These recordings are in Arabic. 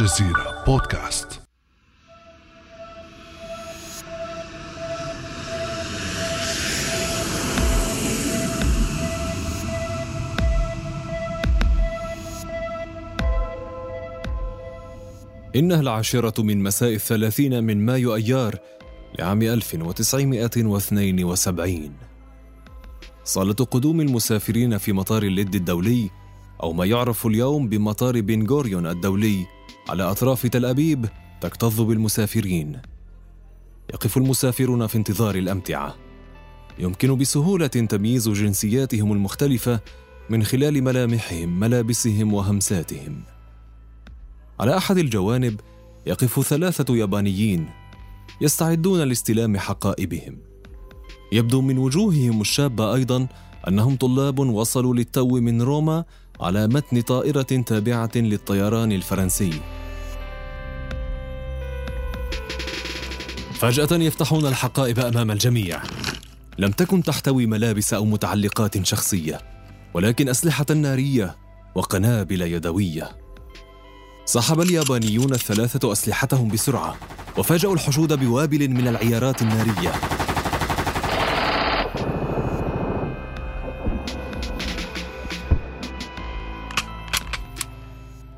الجزيرة بودكاست. إنها العاشرة من مساء الثلاثين من مايو أيار لعام 1972 صالة قدوم المسافرين في مطار اللد الدولي أو ما يعرف اليوم بمطار بنغوريون الدولي على أطراف تل أبيب تكتظ بالمسافرين. يقف المسافرون في انتظار الأمتعة. يمكن بسهولة تمييز جنسياتهم المختلفة من خلال ملامحهم ملابسهم وهمساتهم. على أحد الجوانب يقف ثلاثة يابانيين يستعدون لاستلام حقائبهم. يبدو من وجوههم الشابة أيضا أنهم طلاب وصلوا للتو من روما على متن طائرة تابعة للطيران الفرنسي. فجأة يفتحون الحقائب أمام الجميع. لم تكن تحتوي ملابس أو متعلقات شخصية، ولكن أسلحة نارية وقنابل يدوية. سحب اليابانيون الثلاثة أسلحتهم بسرعة، وفاجأوا الحشود بوابل من العيارات النارية.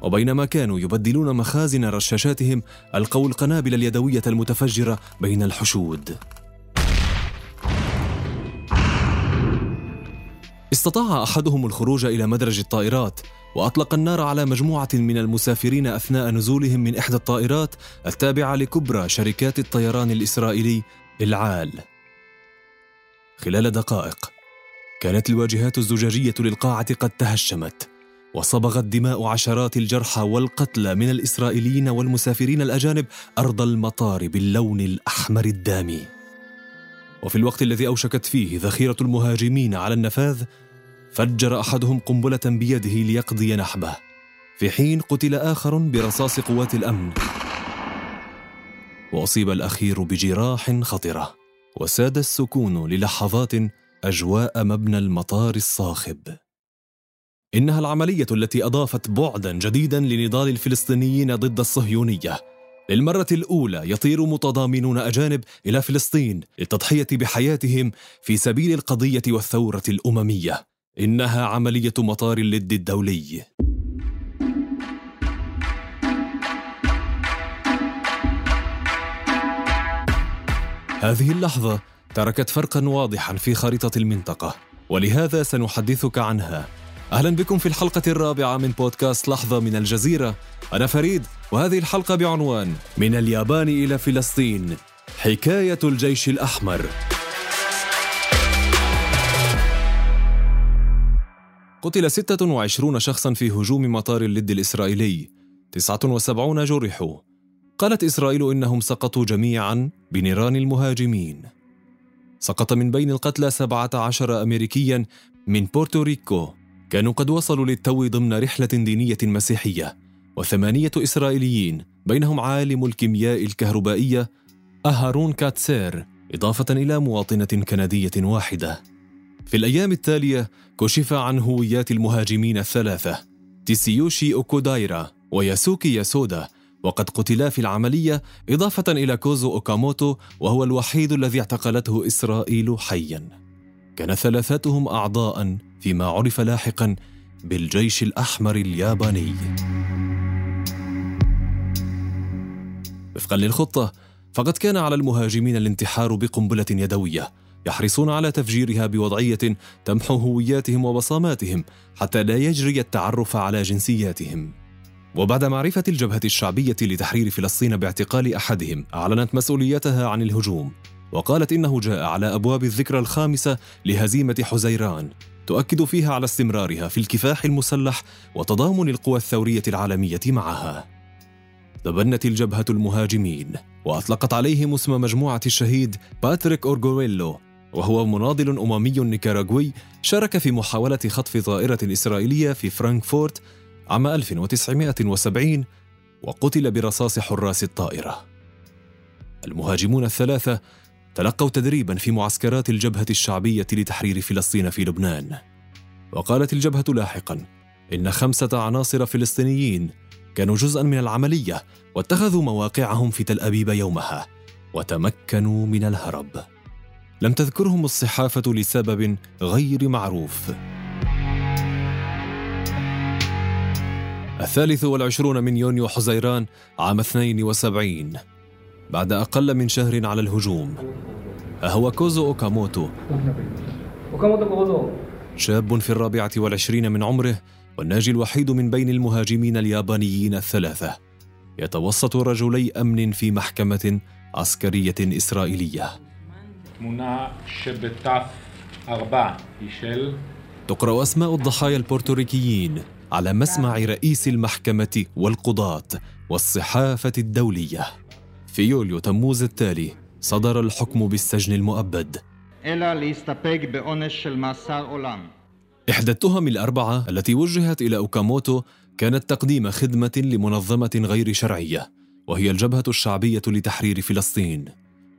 وبينما كانوا يبدلون مخازن رشاشاتهم القوا القنابل اليدوية المتفجرة بين الحشود. استطاع أحدهم الخروج إلى مدرج الطائرات وأطلق النار على مجموعة من المسافرين أثناء نزولهم من إحدى الطائرات التابعة لكبرى شركات الطيران الإسرائيلي العال. خلال دقائق كانت الواجهات الزجاجية للقاعة قد تهشمت. وصبغت دماء عشرات الجرحى والقتلى من الإسرائيليين والمسافرين الأجانب أرض المطار باللون الأحمر الدامي. وفي الوقت الذي أوشكت فيه ذخيرة المهاجمين على النفاذ فجر أحدهم قنبلة بيده ليقضي نحبه. في حين قتل آخر برصاص قوات الأمن. وأصيب الأخير بجراح خطرة. وساد السكون للحظات أجواء مبنى المطار الصاخب. إنها العملية التي أضافت بعدا جديدا لنضال الفلسطينيين ضد الصهيونية. للمرة الأولى يطير متضامنون أجانب إلى فلسطين للتضحية بحياتهم في سبيل القضية والثورة الأممية. إنها عملية مطار اللد الدولي. هذه اللحظة تركت فرقا واضحا في خارطة المنطقة ولهذا سنحدثك عنها. أهلا بكم في الحلقة الرابعة من بودكاست لحظة من الجزيرة. أنا فريد وهذه الحلقة بعنوان من اليابان إلى فلسطين حكاية الجيش الأحمر. قتل 26 شخصا في هجوم مطار اللد الإسرائيلي. 79 جرحوا. قالت إسرائيل إنهم سقطوا جميعا بنيران المهاجمين. سقط من بين القتلى 17 أمريكيا من بورتوريكو. كانوا قد وصلوا للتو ضمن رحلة دينية مسيحية وثمانية إسرائيليين بينهم عالم الكيمياء الكهربائية أهارون كاتسير إضافة إلى مواطنة كندية واحدة. في الأيام التالية كشف عن هويات المهاجمين الثلاثة تسويوشي أوكودايرا وياسويوكي ياسودا وقد قتلا في العملية إضافة إلى كوزو أوكاموتو وهو الوحيد الذي اعتقلته إسرائيل حياً. كان ثلاثتهم أعضاء فيما عرف لاحقا بالجيش الأحمر الياباني. وفقا للخطة فقد كان على المهاجمين الانتحار بقنبلة يدوية يحرصون على تفجيرها بوضعية تمحو هوياتهم وبصماتهم حتى لا يجري التعرف على جنسياتهم. وبعد معرفة الجبهة الشعبية لتحرير فلسطين باعتقال أحدهم أعلنت مسؤوليتها عن الهجوم وقالت إنه جاء على أبواب الذكرى الخامسة لهزيمة حزيران. تؤكد فيها على استمرارها في الكفاح المسلح وتضامن القوى الثورية العالمية معها. تبنت الجبهة المهاجمين وأطلقت عليهم اسم مجموعة الشهيد باتريك أرغويلو وهو مناضل أممي نيكاراغوي شارك في محاولة خطف طائرة إسرائيلية في فرانكفورت عام 1970 وقتل برصاص حراس الطائرة. المهاجمون الثلاثة تلقوا تدريبا في معسكرات الجبهة الشعبية لتحرير فلسطين في لبنان. وقالت الجبهة لاحقا إن خمسة عناصر فلسطينيين كانوا جزءا من العملية واتخذوا مواقعهم في تل أبيب يومها وتمكنوا من الهرب. لم تذكرهم الصحافة لسبب غير معروف. الثالث والعشرون من يونيو حزيران عام 72 بعد أقل من شهر على الهجوم. هو كوزو أوكاموتو. شاب في الرابعة والعشرين من عمره والناجي الوحيد من بين المهاجمين اليابانيين الثلاثة. يتوسط رجلي أمن في محكمة عسكرية إسرائيلية. تقرأ أسماء الضحايا البورتوريكيين على مسمع رئيس المحكمة والقضاة والصحافة الدولية. في يوليو تموز التالي صدر الحكم بالسجن المؤبد. إحدى التهم الأربعة التي وجهت إلى أوكاموتو كانت تقديم خدمة لمنظمة غير شرعية وهي الجبهة الشعبية لتحرير فلسطين.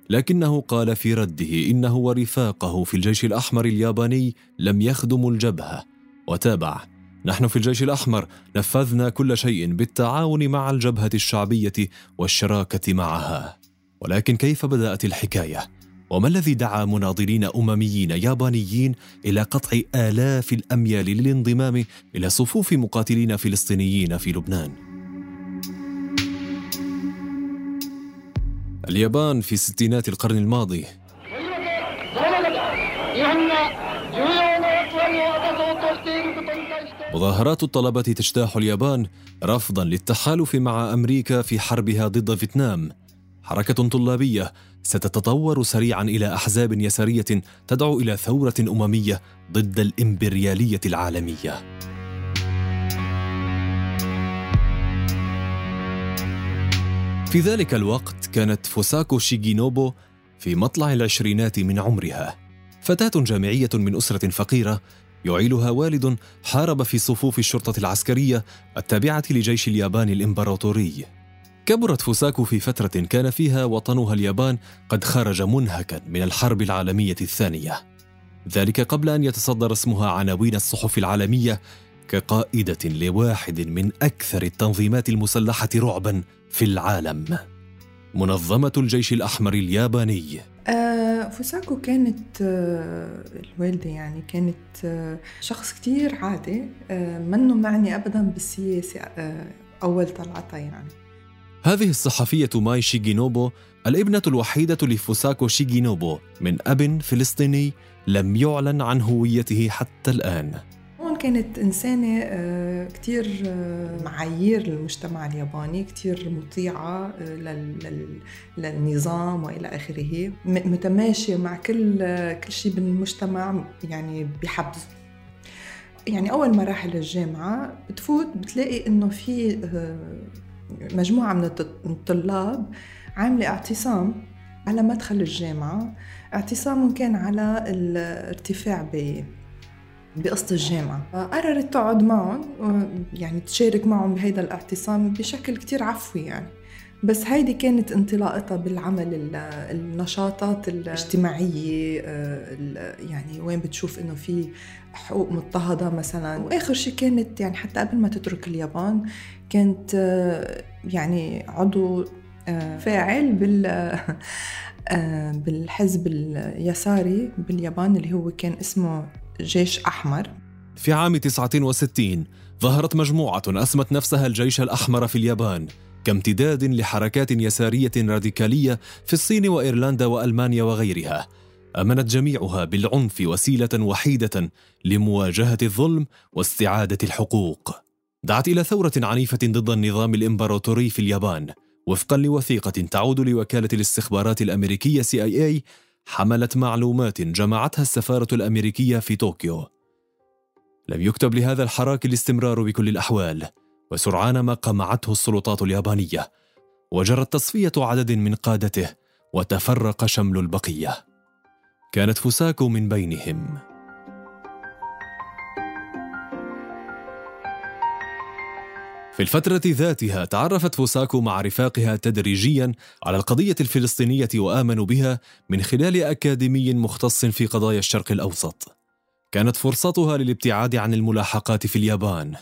لكنه قال في رده إنه ورفاقه في الجيش الأحمر الياباني لم يخدموا الجبهة وتابع نحن في الجيش الأحمر نفذنا كل شيء بالتعاون مع الجبهة الشعبية والشراكة معها ولكن كيف بدأت الحكاية؟ وما الذي دعا مناضلين أمميين يابانيين إلى قطع آلاف الأميال للانضمام إلى صفوف مقاتلين فلسطينيين في لبنان؟ اليابان في ستينات القرن الماضي مظاهرات الطلبة تجتاح اليابان رفضا للتحالف مع أمريكا في حربها ضد فيتنام. حركة طلابية ستتطور سريعا إلى أحزاب يسارية تدعو إلى ثورة أممية ضد الإمبريالية العالمية. في ذلك الوقت كانت فوساكو شيجينوبو في مطلع العشرينات من عمرها. فتاة جامعية من أسرة فقيرة يعيلها والد حارب في صفوف الشرطة العسكرية التابعة لجيش اليابان الإمبراطوري. كبرت فوساكو في فترة كان فيها وطنها اليابان قد خرج منهكا من الحرب العالمية الثانية. ذلك قبل أن يتصدر اسمها عناوين الصحف العالمية كقائدة لواحد من أكثر التنظيمات المسلحة رعبا في العالم. منظمة الجيش الأحمر الياباني آه فوساكو كانت آه الوالدة يعني كانت آه شخص كتير عادي آه منه معني أبدا بالسياسة آه أول طلعتها يعني. هذه الصحفية ماي شيجينوبو الابنة الوحيدة لفوساكو شيجينوبو من أب فلسطيني لم يعلن عن هويته حتى الآن. كانت إنسانة آه، كتير آه، معايير المجتمع الياباني كتير مطيعة آه، للنظام وإلى آخره. متماشية مع كل كل شيء بالمجتمع يعني بحبز يعني أول ما راح للجامعة بتفوت بتلاقي إنه في مجموعة من الطلاب عاملة اعتصام على مدخل الجامعة. اعتصام كان على الارتفاع بقصة الجامعة. قررت تقعد معهم يعني تشارك معهم بهيدا الاعتصام بشكل كتير عفوي يعني. بس هيدي كانت انطلاقتها بالعمل النشاطات الاجتماعية آه، يعني وين بتشوف إنه في حقوق مضطهدة مثلا. وآخر شيء كانت يعني حتى قبل ما تترك اليابان كانت آه، يعني عضو آه، فاعل بال بالحزب اليساري باليابان اللي هو كان اسمه جيش أحمر. في عام 69 ظهرت مجموعة أسمت نفسها الجيش الأحمر في اليابان كامتداد لحركات يسارية راديكالية في الصين وإيرلندا وألمانيا وغيرها. آمنت جميعها بالعنف وسيلة وحيدة لمواجهة الظلم واستعادة الحقوق. دعت إلى ثورة عنيفة ضد النظام الإمبراطوري في اليابان وفقا لوثيقة تعود لوكالة الاستخبارات الأمريكية CIA حملت معلومات جمعتها السفارة الأمريكية في طوكيو. لم يكتب لهذا الحراك الاستمرار بكل الأحوال وسرعان ما قمعته السلطات اليابانية وجرت تصفية عدد من قادته وتفرق شمل البقية. كانت فوساكو من بينهم. في الفترة ذاتها تعرفت فوساكو مع رفاقها تدريجيا على القضية الفلسطينية وآمنوا بها من خلال أكاديمي مختص في قضايا الشرق الأوسط. كانت فرصتها للابتعاد عن الملاحقات في اليابان.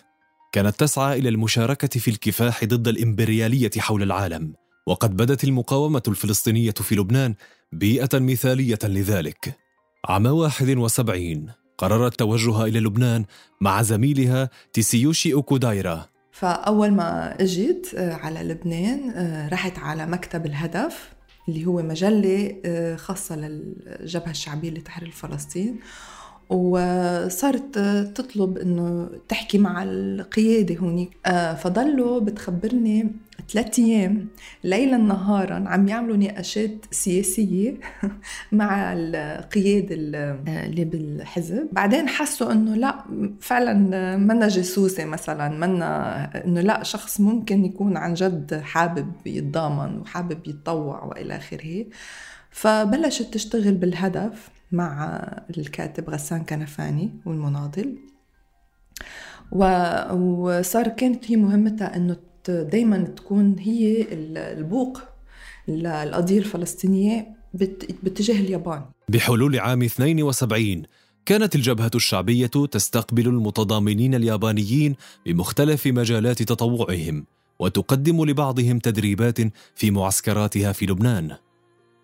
كانت تسعى إلى المشاركة في الكفاح ضد الإمبريالية حول العالم، وقد بدت المقاومة الفلسطينية في لبنان بيئة مثالية لذلك. عام 71 قررت توجهها إلى لبنان مع زميلها تيسيوشي أوكودايرا فأول ما أجيت آه، على لبنان آه، رحت على مكتب الهدف اللي هو مجلة آه، خاصة للجبهة الشعبية لتحرير فلسطين وصارت تطلب إنه تحكي مع القيادة هونيك. فضلوا بتخبرني ثلاث أيام ليلا نهارا عم يعملوا نقاشات سياسية مع القياده اللي بالحزب. بعدين حسوا إنه لا فعلا منا جاسوسة مثلا منا إنه لا شخص ممكن يكون عن جد حابب يتضامن وحابب يتطوع وإلى آخره. فبلشت تشتغل بالهدف مع الكاتب غسان كنفاني والمناضل. وصار كانت هي مهمتها إنه دائما تكون هي البوق للقضية الفلسطينية باتجاه اليابان. بحلول عام 72 كانت الجبهة الشعبية تستقبل المتضامنين اليابانيين بمختلف مجالات تطوعهم وتقدم لبعضهم تدريبات في معسكراتها في لبنان.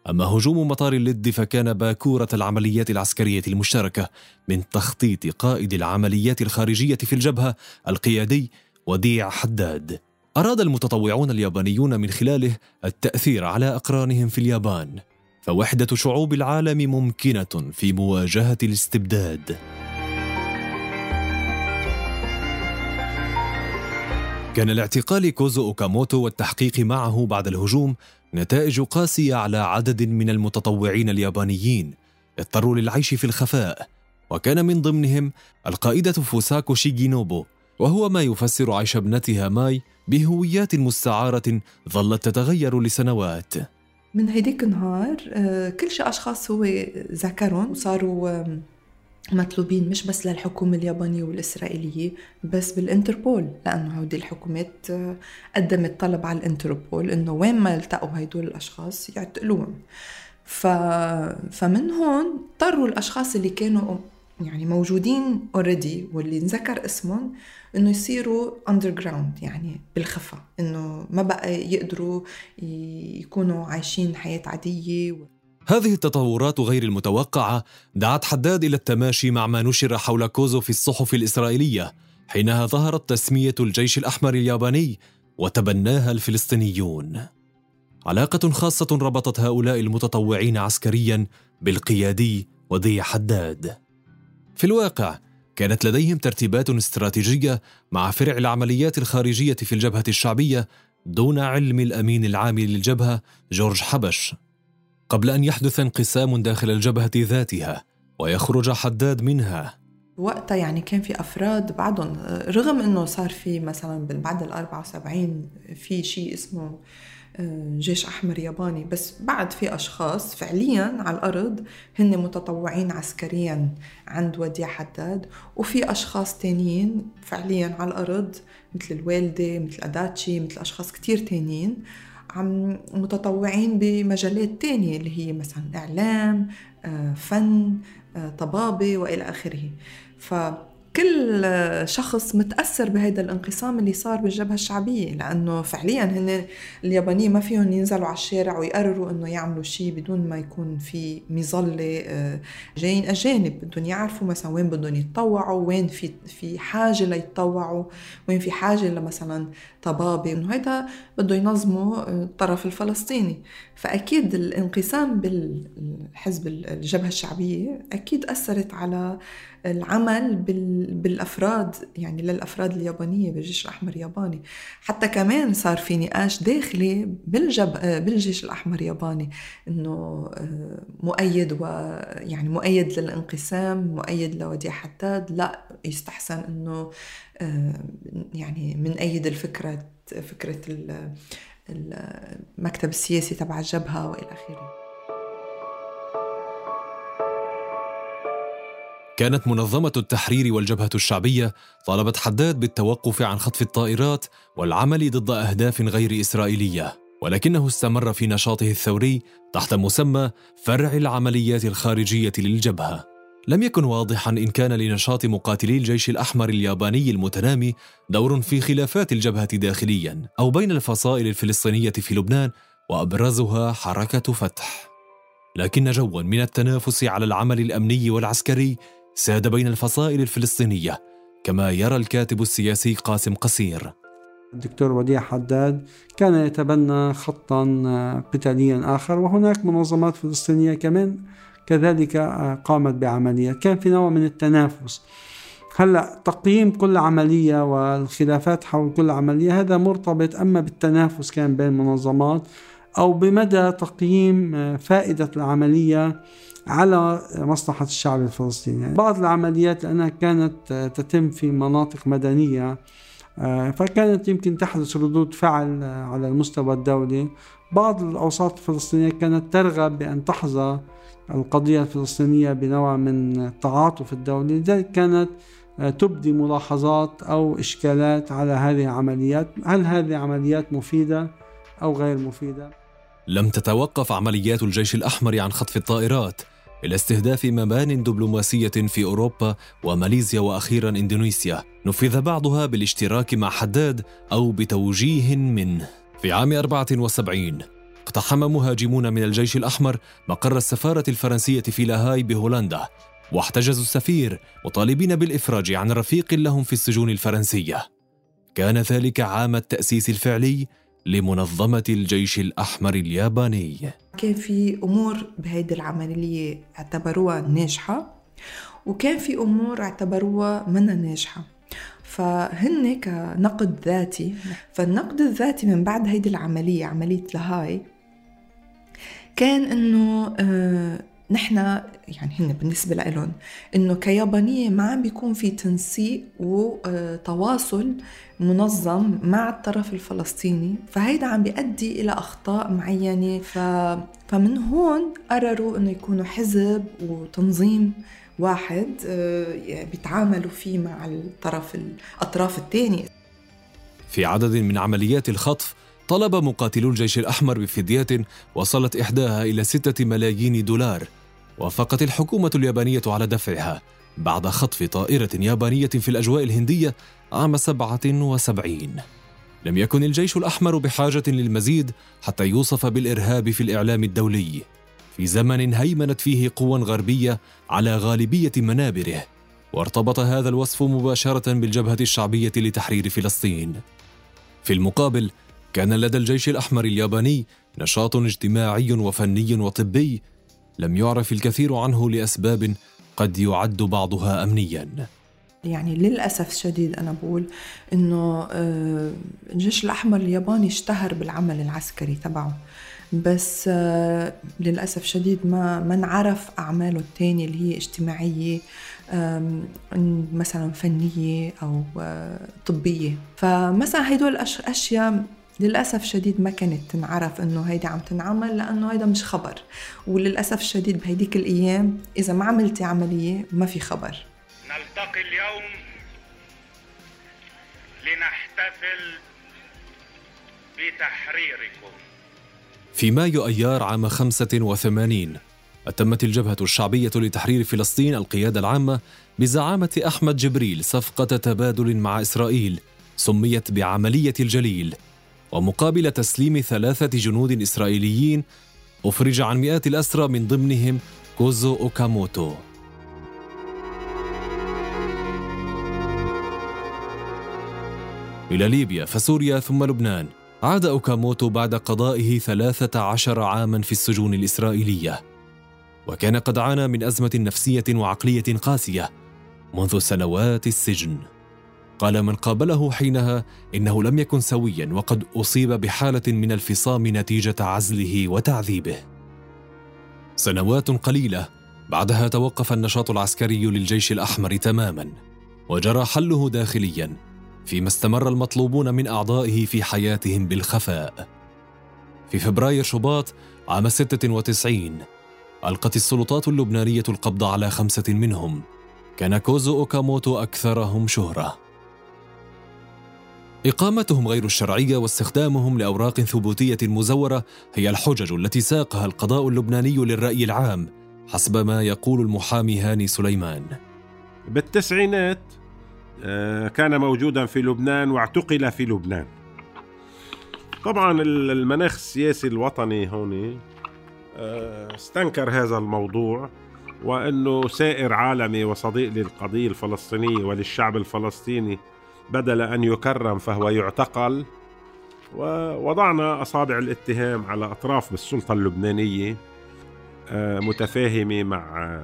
أما هجوم مطار اللد فكان باكورة العمليات العسكرية المشتركة من تخطيط قائد العمليات الخارجية في الجبهة القيادي وديع حداد. أراد المتطوعون اليابانيون من خلاله التأثير على أقرانهم في اليابان فوحدة شعوب العالم ممكنة في مواجهة الاستبداد. كان لاعتقال كوزو أوكاموتو والتحقيق معه بعد الهجوم نتائج قاسية على عدد من المتطوعين اليابانيين اضطروا للعيش في الخفاء وكان من ضمنهم القائدة فوساكو شيجينوبو. وهو ما يفسر عيش ابنتها ماي بهويات مستعارة ظلت تتغير لسنوات. من هيديك النهار آه، كل شيء أشخاص هو ذكرهم وصاروا مطلوبين مش بس للحكومة اليابانية والإسرائيلية بس بالإنتربول لأنه هودي الحكومات آه، قدمت طلب على الإنتربول إنه وين ما التقوا هيدول الأشخاص يعتقلوهم. ف... فمن هون اضطروا الأشخاص اللي كانوا يعني موجودين already واللي نذكر اسمهم إنه يصيروا underground يعني بالخفا إنه ما بقى يقدروا يكونوا عايشين حياة عادية هذه التطورات غير المتوقعة دعت حداد إلى التماشي مع ما نشر حول كوزو في الصحف الإسرائيلية حينها ظهرت تسمية الجيش الأحمر الياباني وتبناها الفلسطينيون. علاقة خاصة ربطت هؤلاء المتطوعين عسكريا بالقيادي وذي حداد. في الواقع كانت لديهم ترتيبات استراتيجية مع فرع العمليات الخارجية في الجبهة الشعبية دون علم الأمين العام للجبهة جورج حبش. قبل أن يحدث انقسام داخل الجبهة ذاتها ويخرج حداد منها. وقتها يعني كان في أفراد بعضهم رغم إنه صار في مثلا بعد ال 74 في شيء اسمه جيش أحمر ياباني. بس بعد في أشخاص فعليا على الأرض هن متطوعين عسكريا عند وديع حداد وفي أشخاص تانيين فعليا على الأرض مثل الوالدة مثل أداتشي مثل أشخاص كتير تانيين عم متطوعين بمجالات تانية اللي هي مثلا إعلام آه، فن آه، طبابة وإلى آخره. ف كل شخص متأثر بهذا الانقسام اللي صار بالجبهة الشعبية لأنه فعليا هن اليابانيين ما فيهم ينزلوا على الشارع ويقرروا إنه يعملوا شيء بدون ما يكون في مظلة آه، جايين أجانب. بدهم يعرفوا مثلا وين بدهم يتطوعوا وين في في حاجة ليتطوعوا وين في حاجة لمثلا طبابة. إنه هذا بده ينظموا آه، الطرف الفلسطيني. فأكيد الانقسام بالحزب الجبهة الشعبية أكيد أثرت على العمل بالأفراد يعني للأفراد اليابانية بالجيش الأحمر الياباني. حتى كمان صار في نقاش داخلي بالجب بالجيش الأحمر الياباني إنه آه، مؤيد ويعني مؤيد للانقسام مؤيد لوديع حداد لا يستحسن إنه آه، يعني من أيد الفكرة فكرة المكتب السياسي تبع الجبهه وإلى آخره. كانت منظمة التحرير والجبهة الشعبية طالبت حداد بالتوقف عن خطف الطائرات والعمل ضد أهداف غير إسرائيلية، ولكنه استمر في نشاطه الثوري تحت مسمى فرع العمليات الخارجية للجبهة. لم يكن واضحا إن كان لنشاط مقاتلي الجيش الأحمر الياباني المتنامي دور في خلافات الجبهة داخليا أو بين الفصائل الفلسطينية في لبنان وأبرزها حركة فتح. لكن جوا من التنافس على العمل الأمني والعسكري ساد بين الفصائل الفلسطينية كما يرى الكاتب السياسي قاسم قصير. الدكتور وديع حداد كان يتبنى خطا قتاليا آخر وهناك منظمات فلسطينية كمان كذلك قامت بعملية. كان في نوع من التنافس. هلأ تقييم كل عملية والخلافات حول كل عملية هذا مرتبط أما بالتنافس كان بين منظمات أو بمدى تقييم فائدة العملية على مصلحة الشعب الفلسطيني. يعني بعض العمليات لأنها كانت تتم في مناطق مدنية آه، فكانت يمكن تحدث ردود فعل على المستوى الدولي. بعض الأوساط الفلسطينية كانت ترغب بأن تحظى القضية الفلسطينية بنوع من التعاطف الدولي. لذلك كانت آه، تبدي ملاحظات أو إشكالات على هذه العمليات. هل هذه عمليات مفيدة أو غير مفيدة؟ لم تتوقف عمليات الجيش الأحمر عن خطف الطائرات. إلى استهداف مبان دبلوماسية في أوروبا وماليزيا وأخيرا إندونيسيا. نفذ بعضها بالاشتراك مع حداد أو بتوجيه منه. في عام 74 اقتحم مهاجمون من الجيش الأحمر مقر السفارة الفرنسية في لاهاي بهولندا واحتجزوا السفير مطالبين بالإفراج عن رفيق لهم في السجون الفرنسية. كان ذلك عام التأسيس الفعلي لمنظمة الجيش الأحمر الياباني. كان في أمور بهيدي العملية اعتبروها ناجحة وكان في أمور اعتبروها منها ناجحة. فهن كنقد ذاتي فالنقد الذاتي من بعد هيدي العملية عملية لهاي كان إنه آه نحن يعني هن بالنسبة لهم إنه كيابانية ما عم بيكون في تنسيق وتواصل منظم مع الطرف الفلسطيني فهيدا عم بيؤدي إلى أخطاء معينة. ف... فمن هون قرروا إنه يكونوا حزب وتنظيم واحد آه، بيتعاملوا فيه مع الطرف الأطراف الثانية في عدد من عمليات الخطف طلب مقاتلو الجيش الأحمر بفديات وصلت إحداها إلى ستة ملايين دولار وافقت الحكومة اليابانية على دفعها بعد خطف طائرة يابانية في الأجواء الهندية عام 77 لم يكن الجيش الأحمر بحاجة للمزيد حتى يوصف بالإرهاب في الإعلام الدولي في زمن هيمنت فيه قوى غربية على غالبية منابره وارتبط هذا الوصف مباشرة بالجبهة الشعبية لتحرير فلسطين. في المقابل كان لدى الجيش الأحمر الياباني نشاط اجتماعي وفني وطبي لم يعرف الكثير عنه لأسباب قد يعد بعضها أمنياً. يعني للأسف الشديد أنا بقول إنه آه، الجيش الأحمر الياباني اشتهر بالعمل العسكري تبعه. بس آه، للأسف شديد ما ما انعرف أعماله الثانية اللي هي اجتماعية مثلا فنية أو آه، طبية. فمثلا هدول الأشياء للأسف الشديد ما كانت تنعرف إنه هيدي عم تنعمل لأنه هيدا مش خبر. وللأسف الشديد بهيديك الأيام إذا ما عملتي عملية ما في خبر. نلتقي اليوم لنحتفل بتحريركم. في مايو أيار عام 85 أتمت الجبهة الشعبية لتحرير فلسطين القيادة العامة بزعامة أحمد جبريل صفقة تبادل مع إسرائيل سميت بعملية الجليل. ومقابل تسليم ثلاثة جنود إسرائيليين أفرج عن مئات الأسرى من ضمنهم كوزو أوكاموتو. إلى ليبيا فسوريا ثم لبنان. عاد أوكاموتو بعد قضائه ثلاثة عشر عاما في السجون الإسرائيلية. وكان قد عانى من أزمة نفسية وعقلية قاسية منذ سنوات السجن. قال من قابله حينها إنه لم يكن سويا وقد أصيب بحالة من الفصام نتيجة عزله وتعذيبه. سنوات قليلة بعدها توقف النشاط العسكري للجيش الأحمر تماما وجرى حله داخليا فيما استمر المطلوبون من أعضائه في حياتهم بالخفاء. في فبراير شباط عام 96 ألقت السلطات اللبنانية القبض على خمسة منهم كان كوزو أوكاموتو أكثرهم شهرة. إقامتهم غير الشرعية واستخدامهم لأوراق ثبوتية مزورة هي الحجج التي ساقها القضاء اللبناني للرأي العام حسب ما يقول المحامي هاني سليمان. بالتسعينات آه، كان موجودا في لبنان واعتقل في لبنان. طبعا المناخ السياسي الوطني هون آه، استنكر هذا الموضوع وأنه سائر عالمي وصديق للقضية الفلسطينية وللشعب الفلسطيني بدل أن يكرم فهو يعتقل. ووضعنا أصابع الاتهام على أطراف بالسلطة اللبنانية آه، متفاهمة مع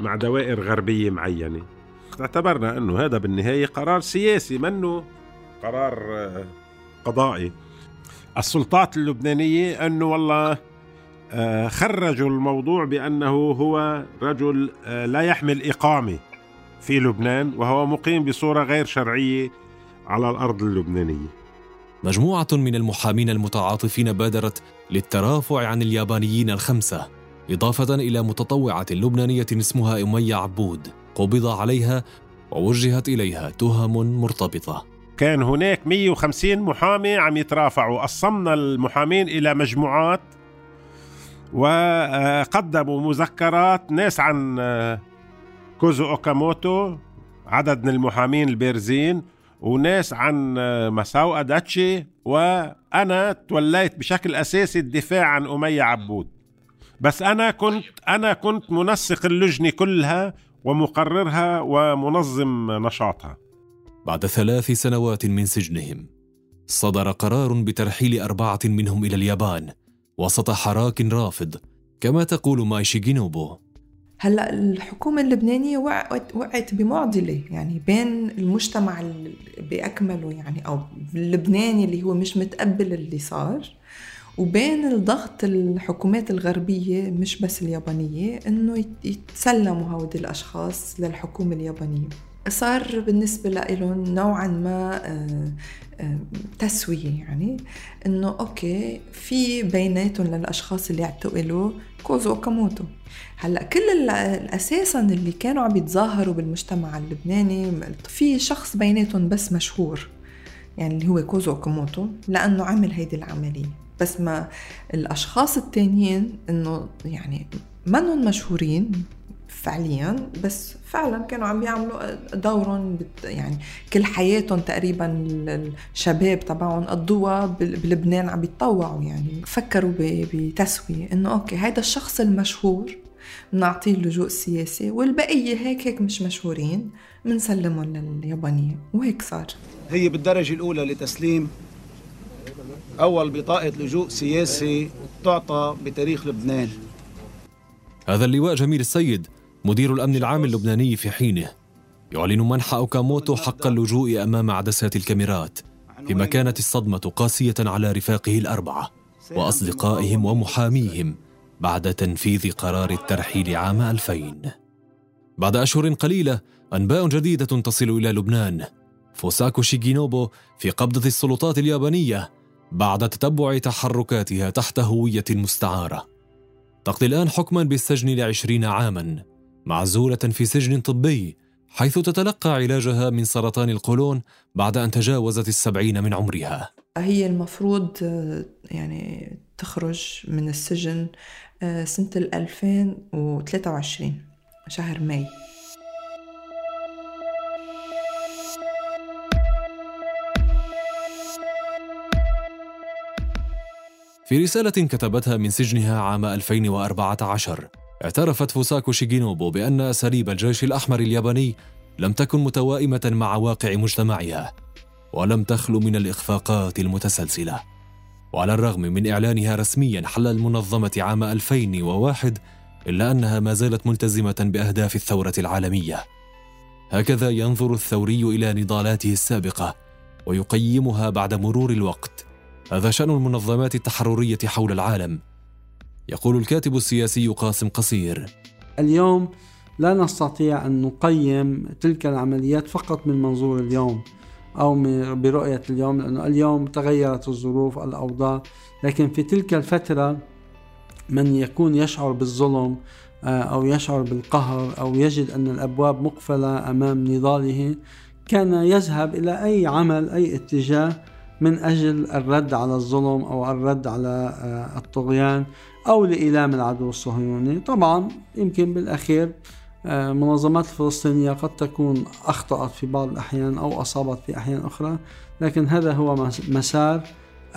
مع دوائر غربية معينة. اعتبرنا أنه هذا بالنهاية قرار سياسي منه قرار آه، قضائي. السلطات اللبنانية أنه والله آه، خرجوا الموضوع بأنه هو رجل لا يحمل إقامة. في لبنان وهو مقيم بصورة غير شرعية على الأرض اللبنانية. مجموعة من المحامين المتعاطفين بادرت للترافع عن اليابانيين الخمسة إضافة إلى متطوعة لبنانية اسمها أمية عبود قبض عليها ووجهت إليها تهم مرتبطة. كان هناك 150 محامي عم يترافعوا، قسمنا المحامين إلى مجموعات وقدموا مذكرات ناس عن كوزو أوكاموتو عدد من المحامين البارزين وناس عن مساو أداتشي وأنا توليت بشكل أساسي الدفاع عن أمية عبود. بس أنا كنت أنا كنت منسق اللجنة كلها ومقررها ومنظم نشاطها. بعد ثلاث سنوات من سجنهم صدر قرار بترحيل أربعة منهم إلى اليابان وسط حراك رافض كما تقول مايشي جينوبو هلا الحكومة اللبنانية وقعت وقعت بمعضلة يعني بين المجتمع بأكمله يعني أو اللبناني اللي هو مش متقبل اللي صار وبين الضغط الحكومات الغربية مش بس اليابانية إنه يتسلموا هودي الأشخاص للحكومة اليابانية. صار بالنسبة لهم نوعا ما آه، آه، تسوية يعني إنه أوكي في بيناتهم للأشخاص اللي اعتقلوا كوزو أوكاموتو. هلا كل أساسا اللي كانوا عم يتظاهروا بالمجتمع اللبناني في شخص بيناتهم بس مشهور يعني اللي هو كوزو أوكاموتو لأنه عمل هيدي العملية. بس ما الأشخاص التانيين إنه يعني منهم مشهورين فعليا بس فعلا كانوا عم بيعملوا دورهم يعني كل حياتهم تقريبا الشباب تبعهم قضوها بلبنان عم بيتطوعوا يعني فكروا بتسوية إنه okay هذا الشخص المشهور بنعطيه اللجوء السياسي والبقية هيك هيك مش مشهورين بنسلمهم لليابانية وهيك صار. هي بالدرجة الأولى لتسليم أول بطاقة لجوء سياسي تعطى بتاريخ لبنان. هذا اللواء جميل السيد مدير الأمن العام اللبناني في حينه. يعلن منح أوكاموتو حق اللجوء أمام عدسات الكاميرات فيما كانت الصدمة قاسية على رفاقه الأربعة وأصدقائهم ومحاميهم. بعد تنفيذ قرار الترحيل عام 2000 بعد أشهر قليلة أنباء جديدة تصل إلى لبنان. فوساكو شيجينوبو في قبضة السلطات اليابانية بعد تتبع تحركاتها تحت هوية مستعارة. تقضي الآن حكما بالسجن لعشرين عاما معزولة في سجن طبي حيث تتلقى علاجها من سرطان القولون بعد أن تجاوزت السبعين من عمرها. هي المفروض يعني تخرج من السجن آه، سنة 2023 شهر ماي. في رسالة كتبتها من سجنها عام 2014 اعترفت فوساكو شيجينوبو بأن أساليب الجيش الأحمر الياباني لم تكن متوائمة مع واقع مجتمعها. ولم تخلو من الإخفاقات المتسلسلة. وعلى الرغم من إعلانها رسميا حل المنظمة عام 2001 إلا أنها ما زالت ملتزمة بأهداف الثورة العالمية. هكذا ينظر الثوري إلى نضالاته السابقة ويقيمها بعد مرور الوقت. هذا شأن المنظمات التحررية حول العالم. يقول الكاتب السياسي قاسم قصير. اليوم لا نستطيع أن نقيم تلك العمليات فقط من منظور اليوم. أو برؤية اليوم لأنه اليوم تغيرت الظروف الأوضاع. لكن في تلك الفترة من يكون يشعر بالظلم آه، أو يشعر بالقهر أو يجد أن الأبواب مقفلة أمام نضاله كان يذهب إلى أي عمل أي اتجاه من أجل الرد على الظلم أو الرد على آه، الطغيان أو لإيلام العدو الصهيوني. طبعا يمكن بالأخير آه، منظمات الفلسطينية قد تكون أخطأت في بعض الأحيان أو أصابت في أحيان أخرى لكن هذا هو مسار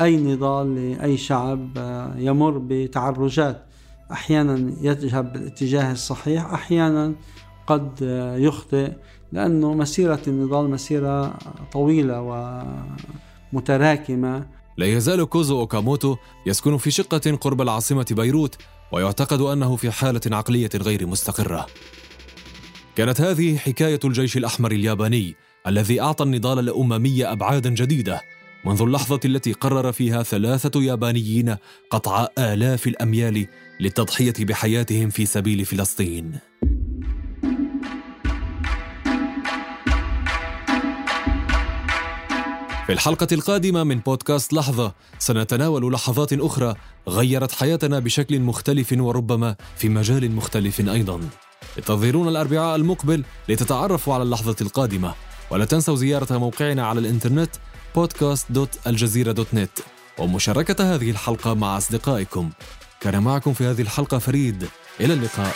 أي نضال لأي شعب آه، يمر بتعرجات. أحيانا يذهب بالاتجاه الصحيح أحيانا قد آه، يخطئ لأنه مسيرة النضال مسيرة طويلة ومتراكمة. لا يزال كوزو أوكاموتو يسكن في شقة قرب العاصمة بيروت ويعتقد أنه في حالة عقلية غير مستقرة. كانت هذه حكاية الجيش الأحمر الياباني الذي أعطى النضال الأممي أبعادا جديدة منذ اللحظة التي قرر فيها ثلاثة يابانيين قطع آلاف الأميال للتضحية بحياتهم في سبيل فلسطين. في الحلقة القادمة من بودكاست لحظة سنتناول لحظات أخرى غيرت حياتنا بشكل مختلف وربما في مجال مختلف أيضاً. انتظرونا الأربعاء المقبل لتتعرفوا على اللحظة القادمة. ولا تنسوا زيارة موقعنا على الإنترنت podcast.aljazeera.net ومشاركة هذه الحلقة مع أصدقائكم. كان معكم في هذه الحلقة فريد. إلى اللقاء.